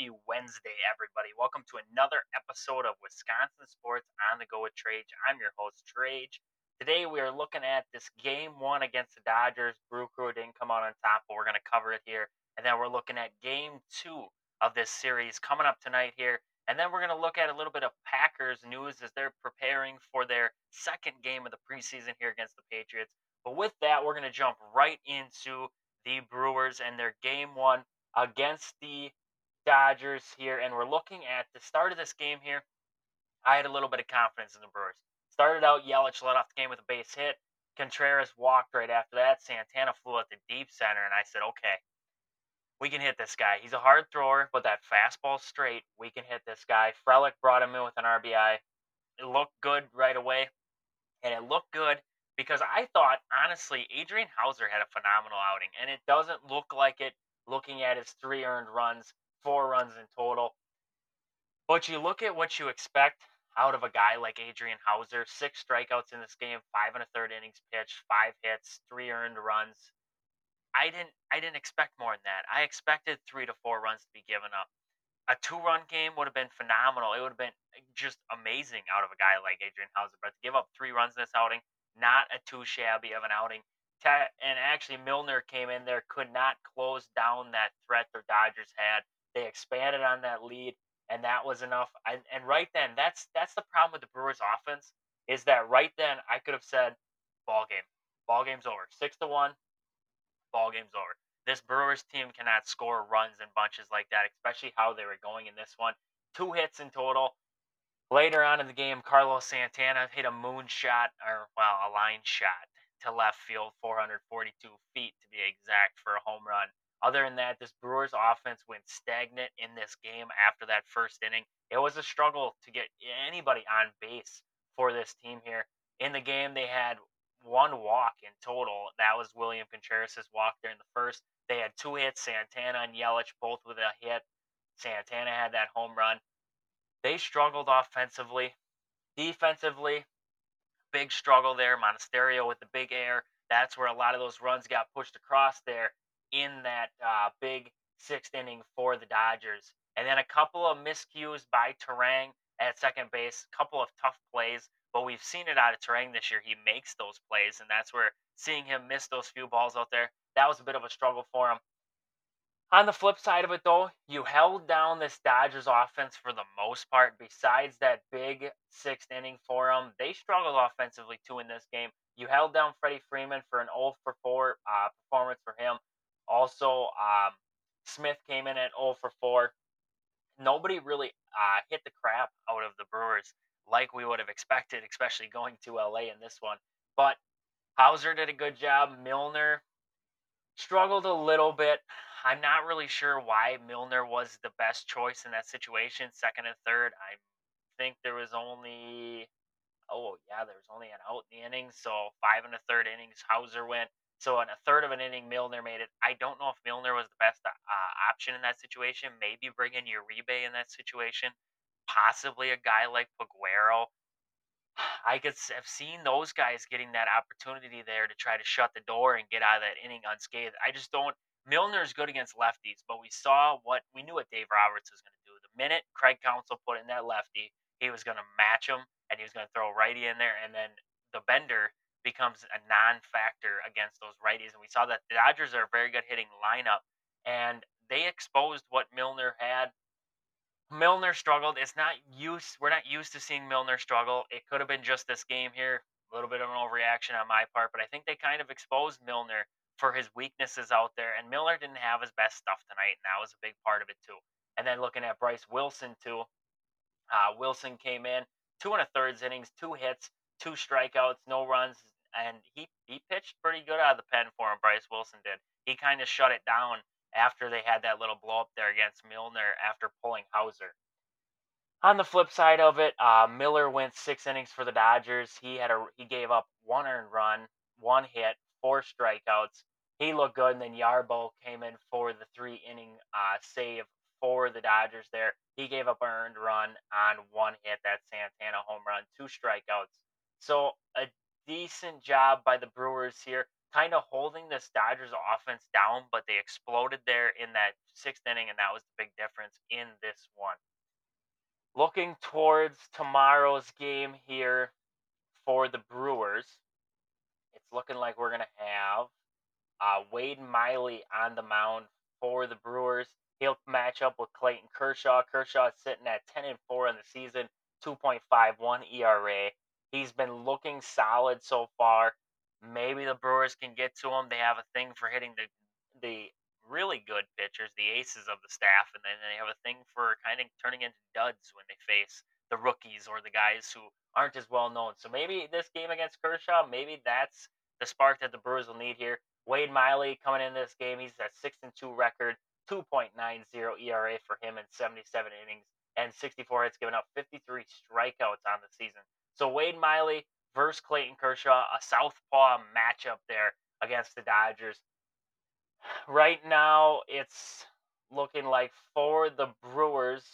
happy Wednesday, everybody. Welcome to another episode of Wisconsin Sports on the Go with Trage. I'm your host, Trage. Today we are looking at this game one against the Dodgers. Brew Crew didn't come out on top, but we're going to cover it here. And then we're looking at game two of this series coming up tonight here. And then we're going to look at a little bit of Packers news as they're preparing for their second game of the preseason here against the Patriots. But with that, we're going to jump right into the Brewers and their game one against the Dodgers here. And we're looking at the start of this game here. I had a little bit of confidence in the Brewers. Started out, Yelich led off the game with a base hit. Contreras walked right after that. Santana flew at the deep center, and I said, okay, we can hit this guy. He's a hard thrower, but that fastball straight, we can hit this guy. Frelick brought him in with an RBI. It looked good right away, and it looked good because I thought, honestly, Adrian Houser had a phenomenal outing, and it doesn't look like it looking at his three earned runs, four runs in total. But you look at what you expect out of a guy like Adrian Houser six strikeouts in this game, five and a third innings pitched, five hits, three earned runs. I didn't I didn't expect more than that. I expected three to four runs to be given up. A two run game would have been phenomenal. It would have been just amazing out of a guy like Adrian Houser. But to give up three runs in this outing, not a too shabby of an outing. And actually, Milner came in there, could not close down that threat the Dodgers had. They expanded on that lead, and that was enough. And, and right then, that's that's the problem with the Brewers' offense is that right then I could have said, "Ball game, ball game's over, six to one, ball game's over." This Brewers team cannot score runs in bunches like that, especially how they were going in this one. Two hits in total. Later on in the game, Carlos Santana hit a moonshot, or well, a line shot to left field, 442 feet to be exact, for a home run. Other than that, this Brewers offense went stagnant in this game after that first inning. It was a struggle to get anybody on base for this team here. In the game, they had one walk in total. That was William Contreras' walk there in the first. They had two hits, Santana and Yelich both with a hit. Santana had that home run. They struggled offensively. Defensively, big struggle there. Monasterio with the big air. That's where a lot of those runs got pushed across there in that uh, big sixth inning for the Dodgers. And then a couple of miscues by Turang at second base, a couple of tough plays. But we've seen it out of Turang this year. He makes those plays, and that's where seeing him miss those few balls out there, that was a bit of a struggle for him. On the flip side of it, though, you held down this Dodgers offense for the most part. Besides that big sixth inning for them, they struggled offensively too in this game. You held down Freddie Freeman for an 0 for 4 uh, performance for him. Also, um, Smith came in at 0 for 4. Nobody really uh, hit the crap out of the Brewers like we would have expected, especially going to LA in this one. But Houser did a good job. Milner struggled a little bit. I'm not really sure why Milner was the best choice in that situation, second and third. I think there was only, oh yeah, there was only an out in the inning, so five and a third innings. Houser went. So in a third of an inning, Milner made it. I don't know if Milner was the best uh, option in that situation. Maybe bring in Uribe in that situation. Possibly a guy like Peguero. I could have seen those guys getting that opportunity there to try to shut the door and get out of that inning unscathed. I just don't. Milner is good against lefties, but we saw what we knew what Dave Roberts was going to do. The minute Craig Counsell put in that lefty, he was going to match him and he was going to throw righty in there, and then the bender becomes a non-factor against those righties. And we saw that the Dodgers are a very good hitting lineup, and they exposed what Milner had. Milner struggled. It's not used. We're not used to seeing Milner struggle. It could have been just this game here. A little bit of an overreaction on my part, but I think they kind of exposed Milner for his weaknesses out there. And Miller didn't have his best stuff tonight, and that was a big part of it too. And then looking at Bryce Wilson too, uh, Wilson came in two and a thirds innings, two hits, two strikeouts, no runs, and he he pitched pretty good out of the pen for him. Bryce Wilson did. He kind of shut it down after they had that little blow up there against Milner after pulling Houser. On the flip side of it, uh, Miller went six innings for the Dodgers. He had a he gave up one earned run, one hit, four strikeouts, he looked good. And then Yarbrough came in for the three inning uh, save for the Dodgers there. He gave up an earned run on one hit, that Santana home run, two strikeouts. So a decent job by the Brewers here. kind of holding this Dodgers offense down, but they exploded there in that sixth inning, and that was the big difference in this one. Looking towards tomorrow's game here for the Brewers, it's looking like we're going to have uh, Wade Miley on the mound for the Brewers. He'll match up with Clayton Kershaw. Kershaw sitting at 10 and 4 in the season, 2.51 ERA. He's been looking solid so far. Maybe the Brewers can get to him. They have a thing for hitting the the really good pitchers, the aces of the staff, and then they have a thing for kind of turning into duds when they face the rookies or the guys who aren't as well known. So maybe this game against Kershaw, maybe that's the spark that the Brewers will need here. Wade Miley coming in this game, he's at six and two record, 2.90 ERA for him in 77 innings and 64 hits, giving up 53 strikeouts on the season. So Wade Miley versus Clayton Kershaw, a southpaw matchup there against the Dodgers. Right now, it's looking like for the Brewers,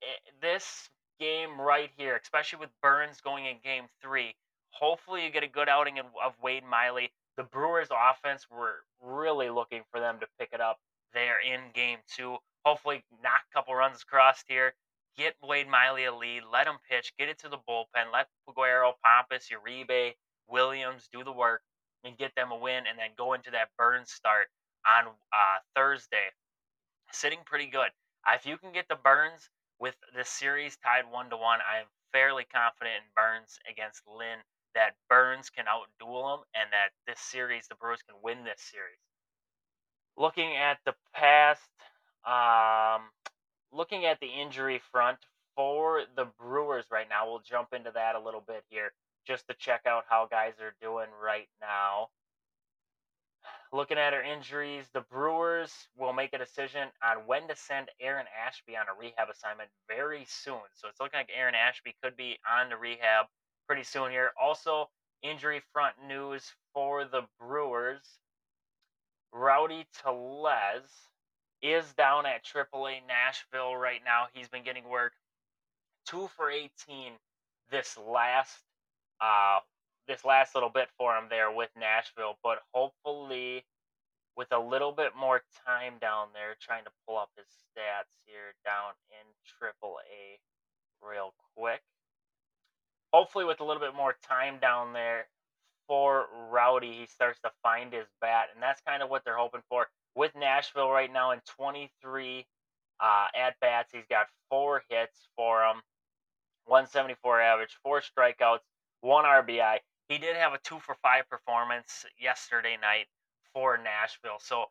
it, this game right here, especially with Burnes going in game three, hopefully you get a good outing of Wade Miley. The Brewers' offense, we're really looking for them to pick it up there in game two. Hopefully, knock a couple runs across here. Get Wade Miley a lead. Let him pitch. Get it to the bullpen. Let Peguero, Payamps, Uribe, Williams do the work and get them a win, and then go into that Burnes start on uh, Thursday. Sitting pretty good. Uh, if you can get the Burnes with the series tied one to one, I am fairly confident in Burnes against Lynn that Burnes can outduel him and that this series, the Brewers can win this series. Looking at the past, um, looking at the injury front for the Brewers right now, we'll jump into that a little bit here just to check out how guys are doing right now. Looking at our injuries, the Brewers will make a decision on when to send Aaron Ashby on a rehab assignment very soon. So it's looking like Aaron Ashby could be on the rehab pretty soon here. Also, injury front news for the Brewers. Rowdy Tellez is down at AAA Nashville right now. He's been getting work two for 18 this last uh, this last little bit for him there with Nashville, but hopefully with a little bit more time down there, trying to pull up his stats here down in AAA real quick. Hopefully, with a little bit more time down there for Rowdy, he starts to find his bat, and that's kind of what they're hoping for. With Nashville right now in 23 uh, at bats, he's got four hits for him, 174 average, four strikeouts, one RBI. He did have a two for five performance yesterday night for Nashville. So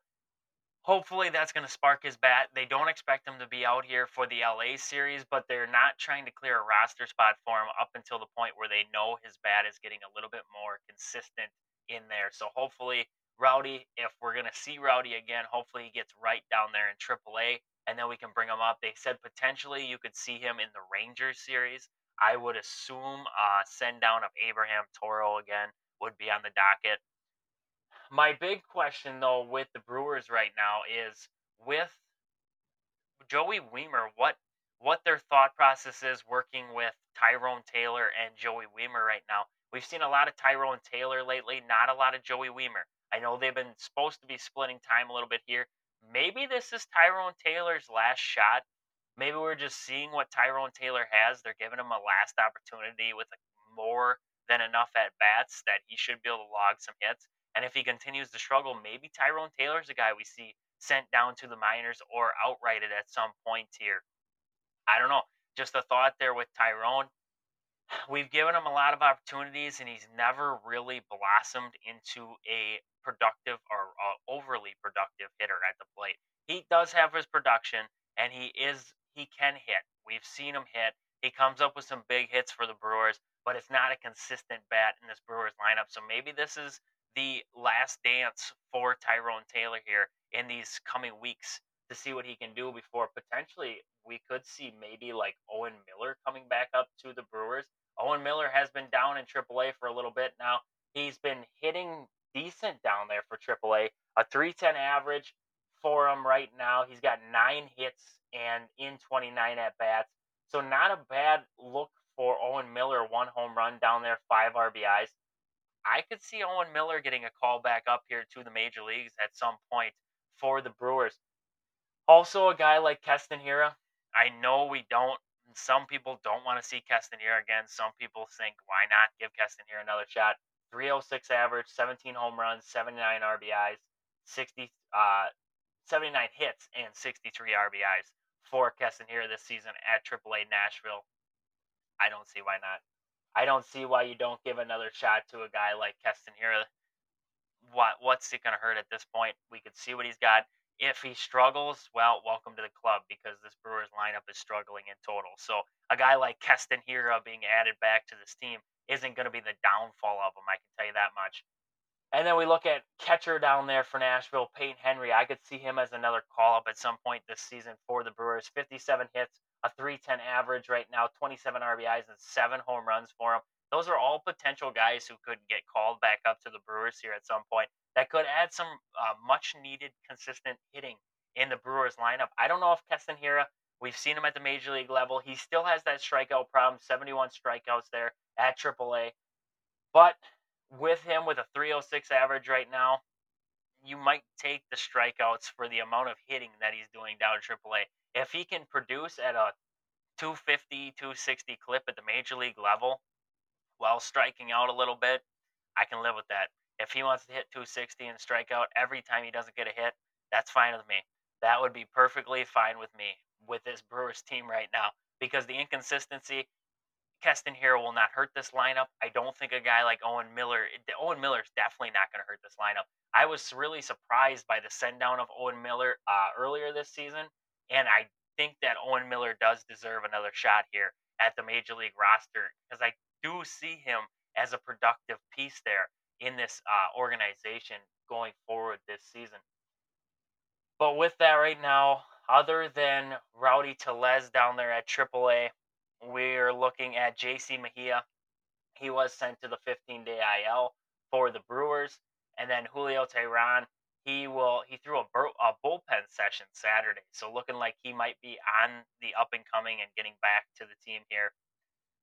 hopefully that's going to spark his bat. They don't expect him to be out here for the LA series, but they're not trying to clear a roster spot for him up until the point where they know his bat is getting a little bit more consistent in there. So hopefully Rowdy, if we're going to see Rowdy again, hopefully he gets right down there in AAA and then we can bring him up. They said potentially you could see him in the Rangers series. I would assume uh, send down of Abraham Toro again would be on the docket. My big question though with the Brewers right now is with Joey Wiemer, what what their thought process is working with Tyrone Taylor and Joey Wiemer right now. We've seen a lot of Tyrone Taylor lately, not a lot of Joey Wiemer. I know they've been supposed to be splitting time a little bit here. Maybe this is Tyrone Taylor's last shot maybe we're just seeing what Tyrone Taylor has. They're giving him a last opportunity with more than enough at bats that he should be able to log some hits. And if he continues to struggle, maybe Tyrone Taylor's a guy we see sent down to the minors or outrighted at some point here. I don't know. Just a thought there with Tyrone. We've given him a lot of opportunities, and he's never really blossomed into a productive or uh, overly productive hitter at the plate. He does have his production, and he is he can hit. We've seen him hit. He comes up with some big hits for the Brewers, but it's not a consistent bat in this Brewers lineup. So maybe this is the last dance for Tyrone Taylor here in these coming weeks to see what he can do before potentially we could see maybe like Owen Miller coming back up to the Brewers. Owen Miller has been down in AAA for a little bit now. He's been hitting decent down there for AAA, a 310 average, for him right now. He's got nine hits and in 29 at bats. So not a bad look for Owen Miller. One home run down there, five RBIs. I could see Owen Miller getting a call back up here to the major leagues at some point for the Brewers. Also, a guy like Keston Hiura. I know we don't. Some people don't want to see Hiura again. Some people think, why not give Hiura another shot? 306 average, 17 home runs, 79 RBIs, 60, uh, 79 hits, and 63 RBIs for Keston this season at AAA Nashville. I don't see why not. I don't see why you don't give another shot to a guy like Hiura. What what's it gonna hurt at this point? We could see what he's got. If he struggles, well, welcome to the club because this Brewers lineup is struggling in total. So a guy like Keston Hiura being added back to this team isn't going to be the downfall of him. I can tell you that much. And then we look at catcher down there for Nashville, Payton Henry. I could see him as another call up at some point this season for the Brewers. 57 hits, a 310 average right now, 27 RBIs, and seven home runs for him. Those are all potential guys who could get called back up to the Brewers here at some point. That could add some uh, much needed consistent hitting in the Brewers lineup. I don't know if Hiura, we've seen him at the major league level. He still has that strikeout problem, 71 strikeouts there at AAA. But with him with a 306 average right now, you might take the strikeouts for the amount of hitting that he's doing down AAA. If he can produce at a 250, 260 clip at the major league level while striking out a little bit, I can live with that. If he wants to hit 260 and strike out every time he doesn't get a hit, that's fine with me. That would be perfectly fine with me with this Brewers team right now because the inconsistency Keston Hiura will not hurt this lineup. I don't think a guy like Owen Miller, Owen Miller is definitely not going to hurt this lineup. I was really surprised by the send down of Owen Miller uh, earlier this season, and I think that Owen Miller does deserve another shot here at the major league roster because I do see him as a productive piece there in this uh, organization going forward this season. But with that right now, other than Rowdy Tellez down there at AAA, we're looking at JC Mejia. He was sent to the 15 day IL for the Brewers. And then Julio Teheran, he will he threw a, a bullpen session Saturday. So looking like he might be on the up and coming and getting back to the team here.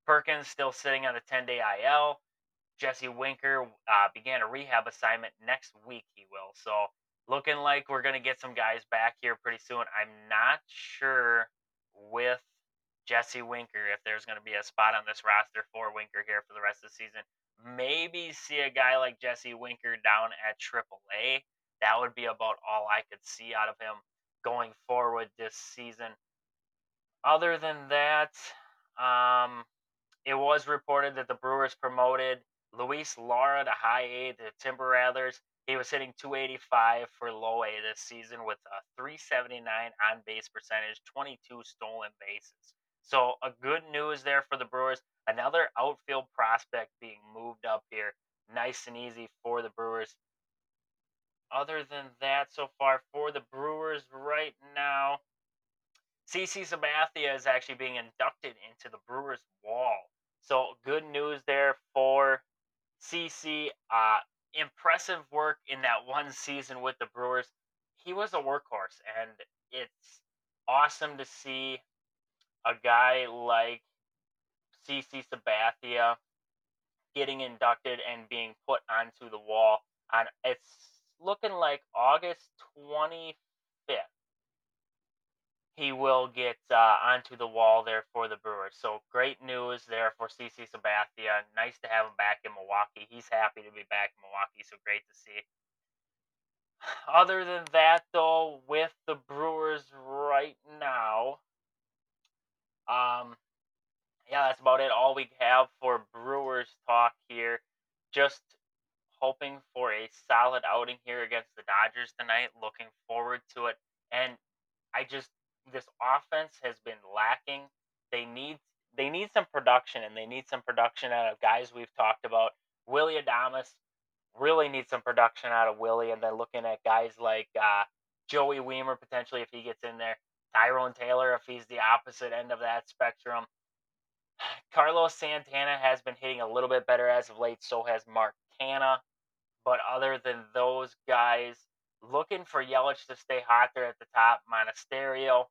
Perkins still sitting on the 10 day IL. Jesse Winker uh, began a rehab assignment next week, he will. So looking like we're going to get some guys back here pretty soon. I'm not sure with Jesse Winker if there's going to be a spot on this roster for Winker here for the rest of the season. Maybe see a guy like Jesse Winker down at AAA. That would be about all I could see out of him going forward this season. Other than that, um, it was reported that the Brewers promoted Luis Lara to high A, the Timber Rattlers. He was hitting 285 for low A this season with a 379 on base percentage, 22 stolen bases. So a good news there for the Brewers. Another outfield prospect being moved up here. Nice and easy for the Brewers. Other than that, so far for the Brewers right now, CC Sabathia is actually being inducted into the Brewers wall. So good news there for CC. Uh, impressive work in that one season with the Brewers. He was a workhorse, and it's awesome to see a guy like CC Sabathia getting inducted and being put onto the wall on it's looking like August 25th. He will get uh, onto the wall there for the Brewers. So great news there for CC Sabathia. Nice to have him back in Milwaukee. He's happy to be back in Milwaukee, so great to see. Other than that, though, with the Brewers right now, um, yeah, that's about it. All we have for Brewers talk here. Just hoping for a solid outing here against the Dodgers tonight. Looking forward to it. And I just this offense has been lacking. They need they need some production, and they need some production out of guys we've talked about. Willy Adames really needs some production out of Willie, and then looking at guys like uh, Joey Wiemer potentially if he gets in there. Tyrone Taylor if he's the opposite end of that spectrum. Carlos Santana has been hitting a little bit better as of late, so has Mark Canha. But other than those guys, looking for Yelich to stay hot there at the top, Monasterio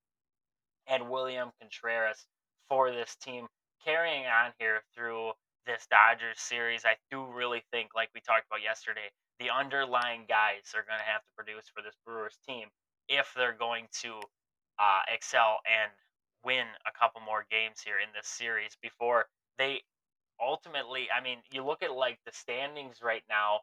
and William Contreras for this team, carrying on here through this Dodgers series. I do really think, like we talked about yesterday, the underlying guys are going to have to produce for this Brewers team if they're going to uh, excel and win a couple more games here in this series before they ultimately. I mean, you look at like the standings right now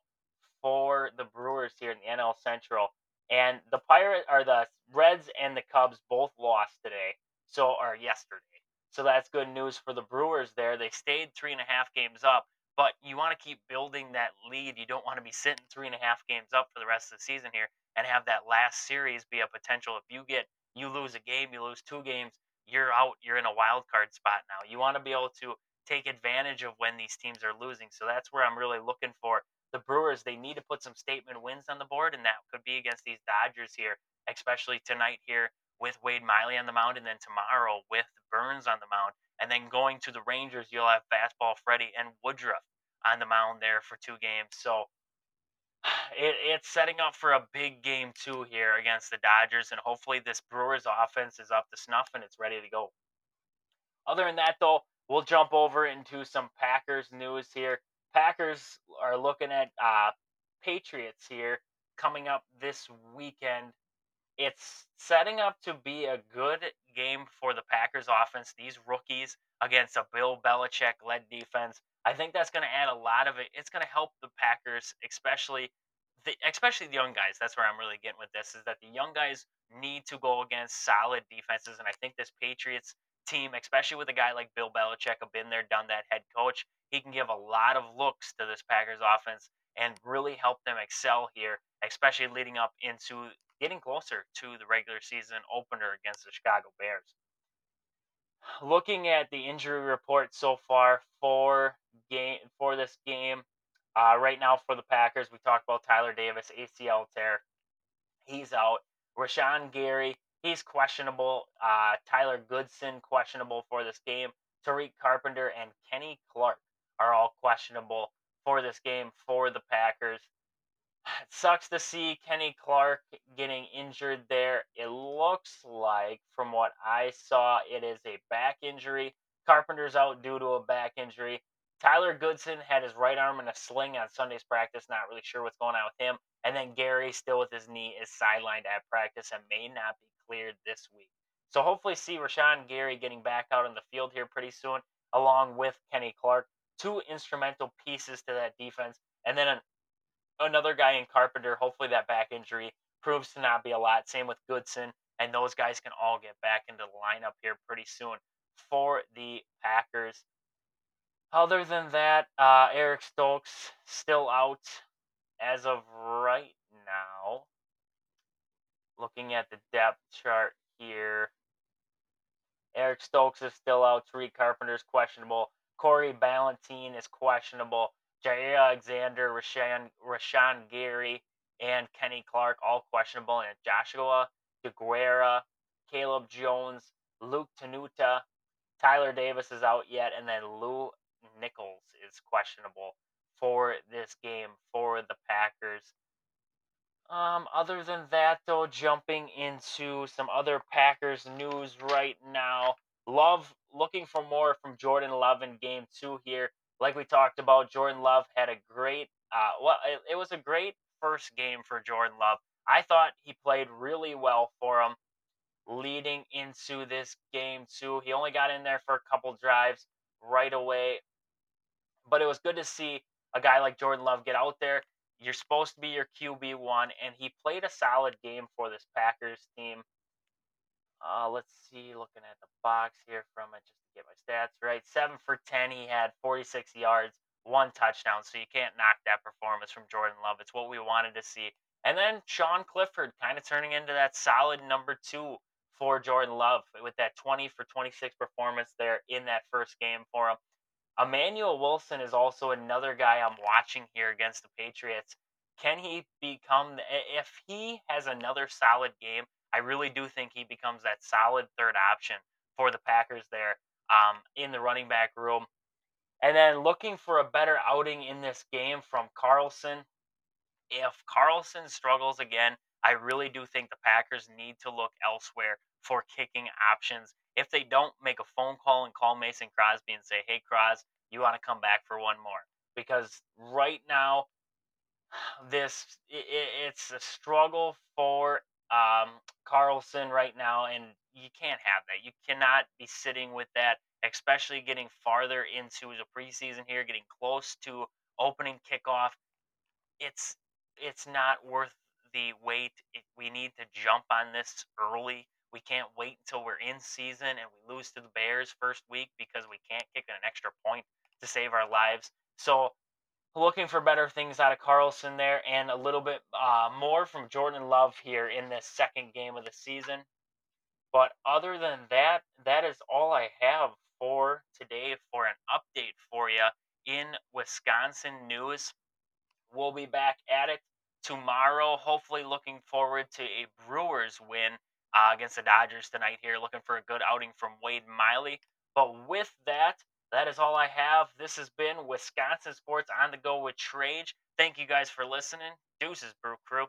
for the Brewers here in the NL Central, and the Pirate or the Reds and the Cubs both lost today, so or yesterday. So that's good news for the Brewers there. They stayed three and a half games up, but you want to keep building that lead. You don't want to be sitting three and a half games up for the rest of the season here and have that last series be a potential. If you get you lose a game, you lose two games, you're out. You're in a wild card spot now. You want to be able to take advantage of when these teams are losing. So that's where I'm really looking for the Brewers. They need to put some statement wins on the board, and that could be against these Dodgers here, especially tonight here with Wade Miley on the mound, and then tomorrow with Burnes on the mound. And then going to the Rangers, you'll have fastball Freddie and Woodruff on the mound there for two games. So it, it's setting up for a big game two here against the Dodgers, and hopefully this Brewers offense is up to snuff and it's ready to go. Other than that, though, we'll jump over into some Packers news here. Packers are looking at uh, Patriots here coming up this weekend it's setting up to be a good game for the Packers offense. These rookies against a Bill Belichick led defense. I think that's going to add a lot of it. It's going to help the Packers, especially the especially the young guys. That's where I'm really getting with this is that the young guys need to go against solid defenses, and I think this Patriots team, especially with a guy like Bill Belichick, a been there, done that head coach, he can give a lot of looks to this Packers offense and really help them excel here, especially leading up into getting closer to the regular season opener against the Chicago Bears. Looking at the injury report so far for game for this game, uh, right now for the Packers, we talked about Tyler Davis ACL tear. He's out. Rashan Gary, he's questionable. Uh, Tyler Goodson questionable for this game. Tariq Carpenter and Kenny Clark are all questionable for this game for the Packers. It sucks to see Kenny Clark getting injured there. It looks like, from what I saw, it is a back injury. Carpenter's out due to a back injury. Tyler Goodson had his right arm in a sling on Sunday's practice. Not really sure what's going on with him. And then Gary, still with his knee, is sidelined at practice and may not be cleared this week. So hopefully, see Rashan Gary getting back out in the field here pretty soon, along with Kenny Clark. Two instrumental pieces to that defense. And then an another guy in Carpenter. Hopefully that back injury proves to not be a lot. Same with Goodson, and those guys can all get back into the lineup here pretty soon for the Packers. Other than that, uh, Eric Stokes still out as of right now. Looking at the depth chart here, Eric Stokes is still out. Tariq Carpenter is questionable. Corey Ballentine is questionable. Jaire Alexander, Rashan, Rashan Gary, and Kenny Clark, all questionable. And Joshua DeGuara, Caleb Jones, Luke Tenuta, Tyler Davis is out yet, and then Lew Nichols is questionable for this game for the Packers. Um, other than that, though, jumping into some other Packers news right now. Love looking for more from Jordan Love in game two here like we talked about, Jordan Love had a great, uh, well, it, it was a great first game for Jordan Love. I thought he played really well for him leading into this game too. He only got in there for a couple drives right away, but it was good to see a guy like Jordan Love get out there. You're supposed to be your QB one, and he played a solid game for this Packers team. Uh, let's see, looking at the box here from it, just to get my stats right. Seven for 10. He had 46 yards, one touchdown. So you can't knock that performance from Jordan Love. It's what we wanted to see. And then Sean Clifford kind of turning into that solid number two for Jordan Love with that 20 for 26 performance there in that first game for him. Emmanuel Wilson is also another guy I'm watching here against the Patriots. Can he become, if he has another solid game, I really do think he becomes that solid third option for the Packers there um, in the running back room. And then looking for a better outing in this game from Carlson. If Carlson struggles again, I really do think the Packers need to look elsewhere for kicking options. If they don't make a phone call and call Mason Crosby and say, hey, Cros, you want to come back for one more because right now this it, it's a struggle for um, Carlson right now, and you can't have that. You cannot be sitting with that, especially getting farther into the preseason here, getting close to opening kickoff. It's it's not worth the wait. It, we need to jump on this early. We can't wait until we're in season and we lose to the Bears first week because we can't kick an extra point to save our lives. So looking for better things out of Carlson there and a little bit uh, more from Jordan Love here in this second game of the season. But other than that, that is all I have for today for an update for you in Wisconsin news. We'll be back at it tomorrow. Hopefully, looking forward to a Brewers win uh, against the Dodgers tonight here. Looking for a good outing from Wade Miley. But with that, that is all I have. This has been Wisconsin Sports on the Go with Trage. Thank you guys for listening. Deuces, Brew Crew.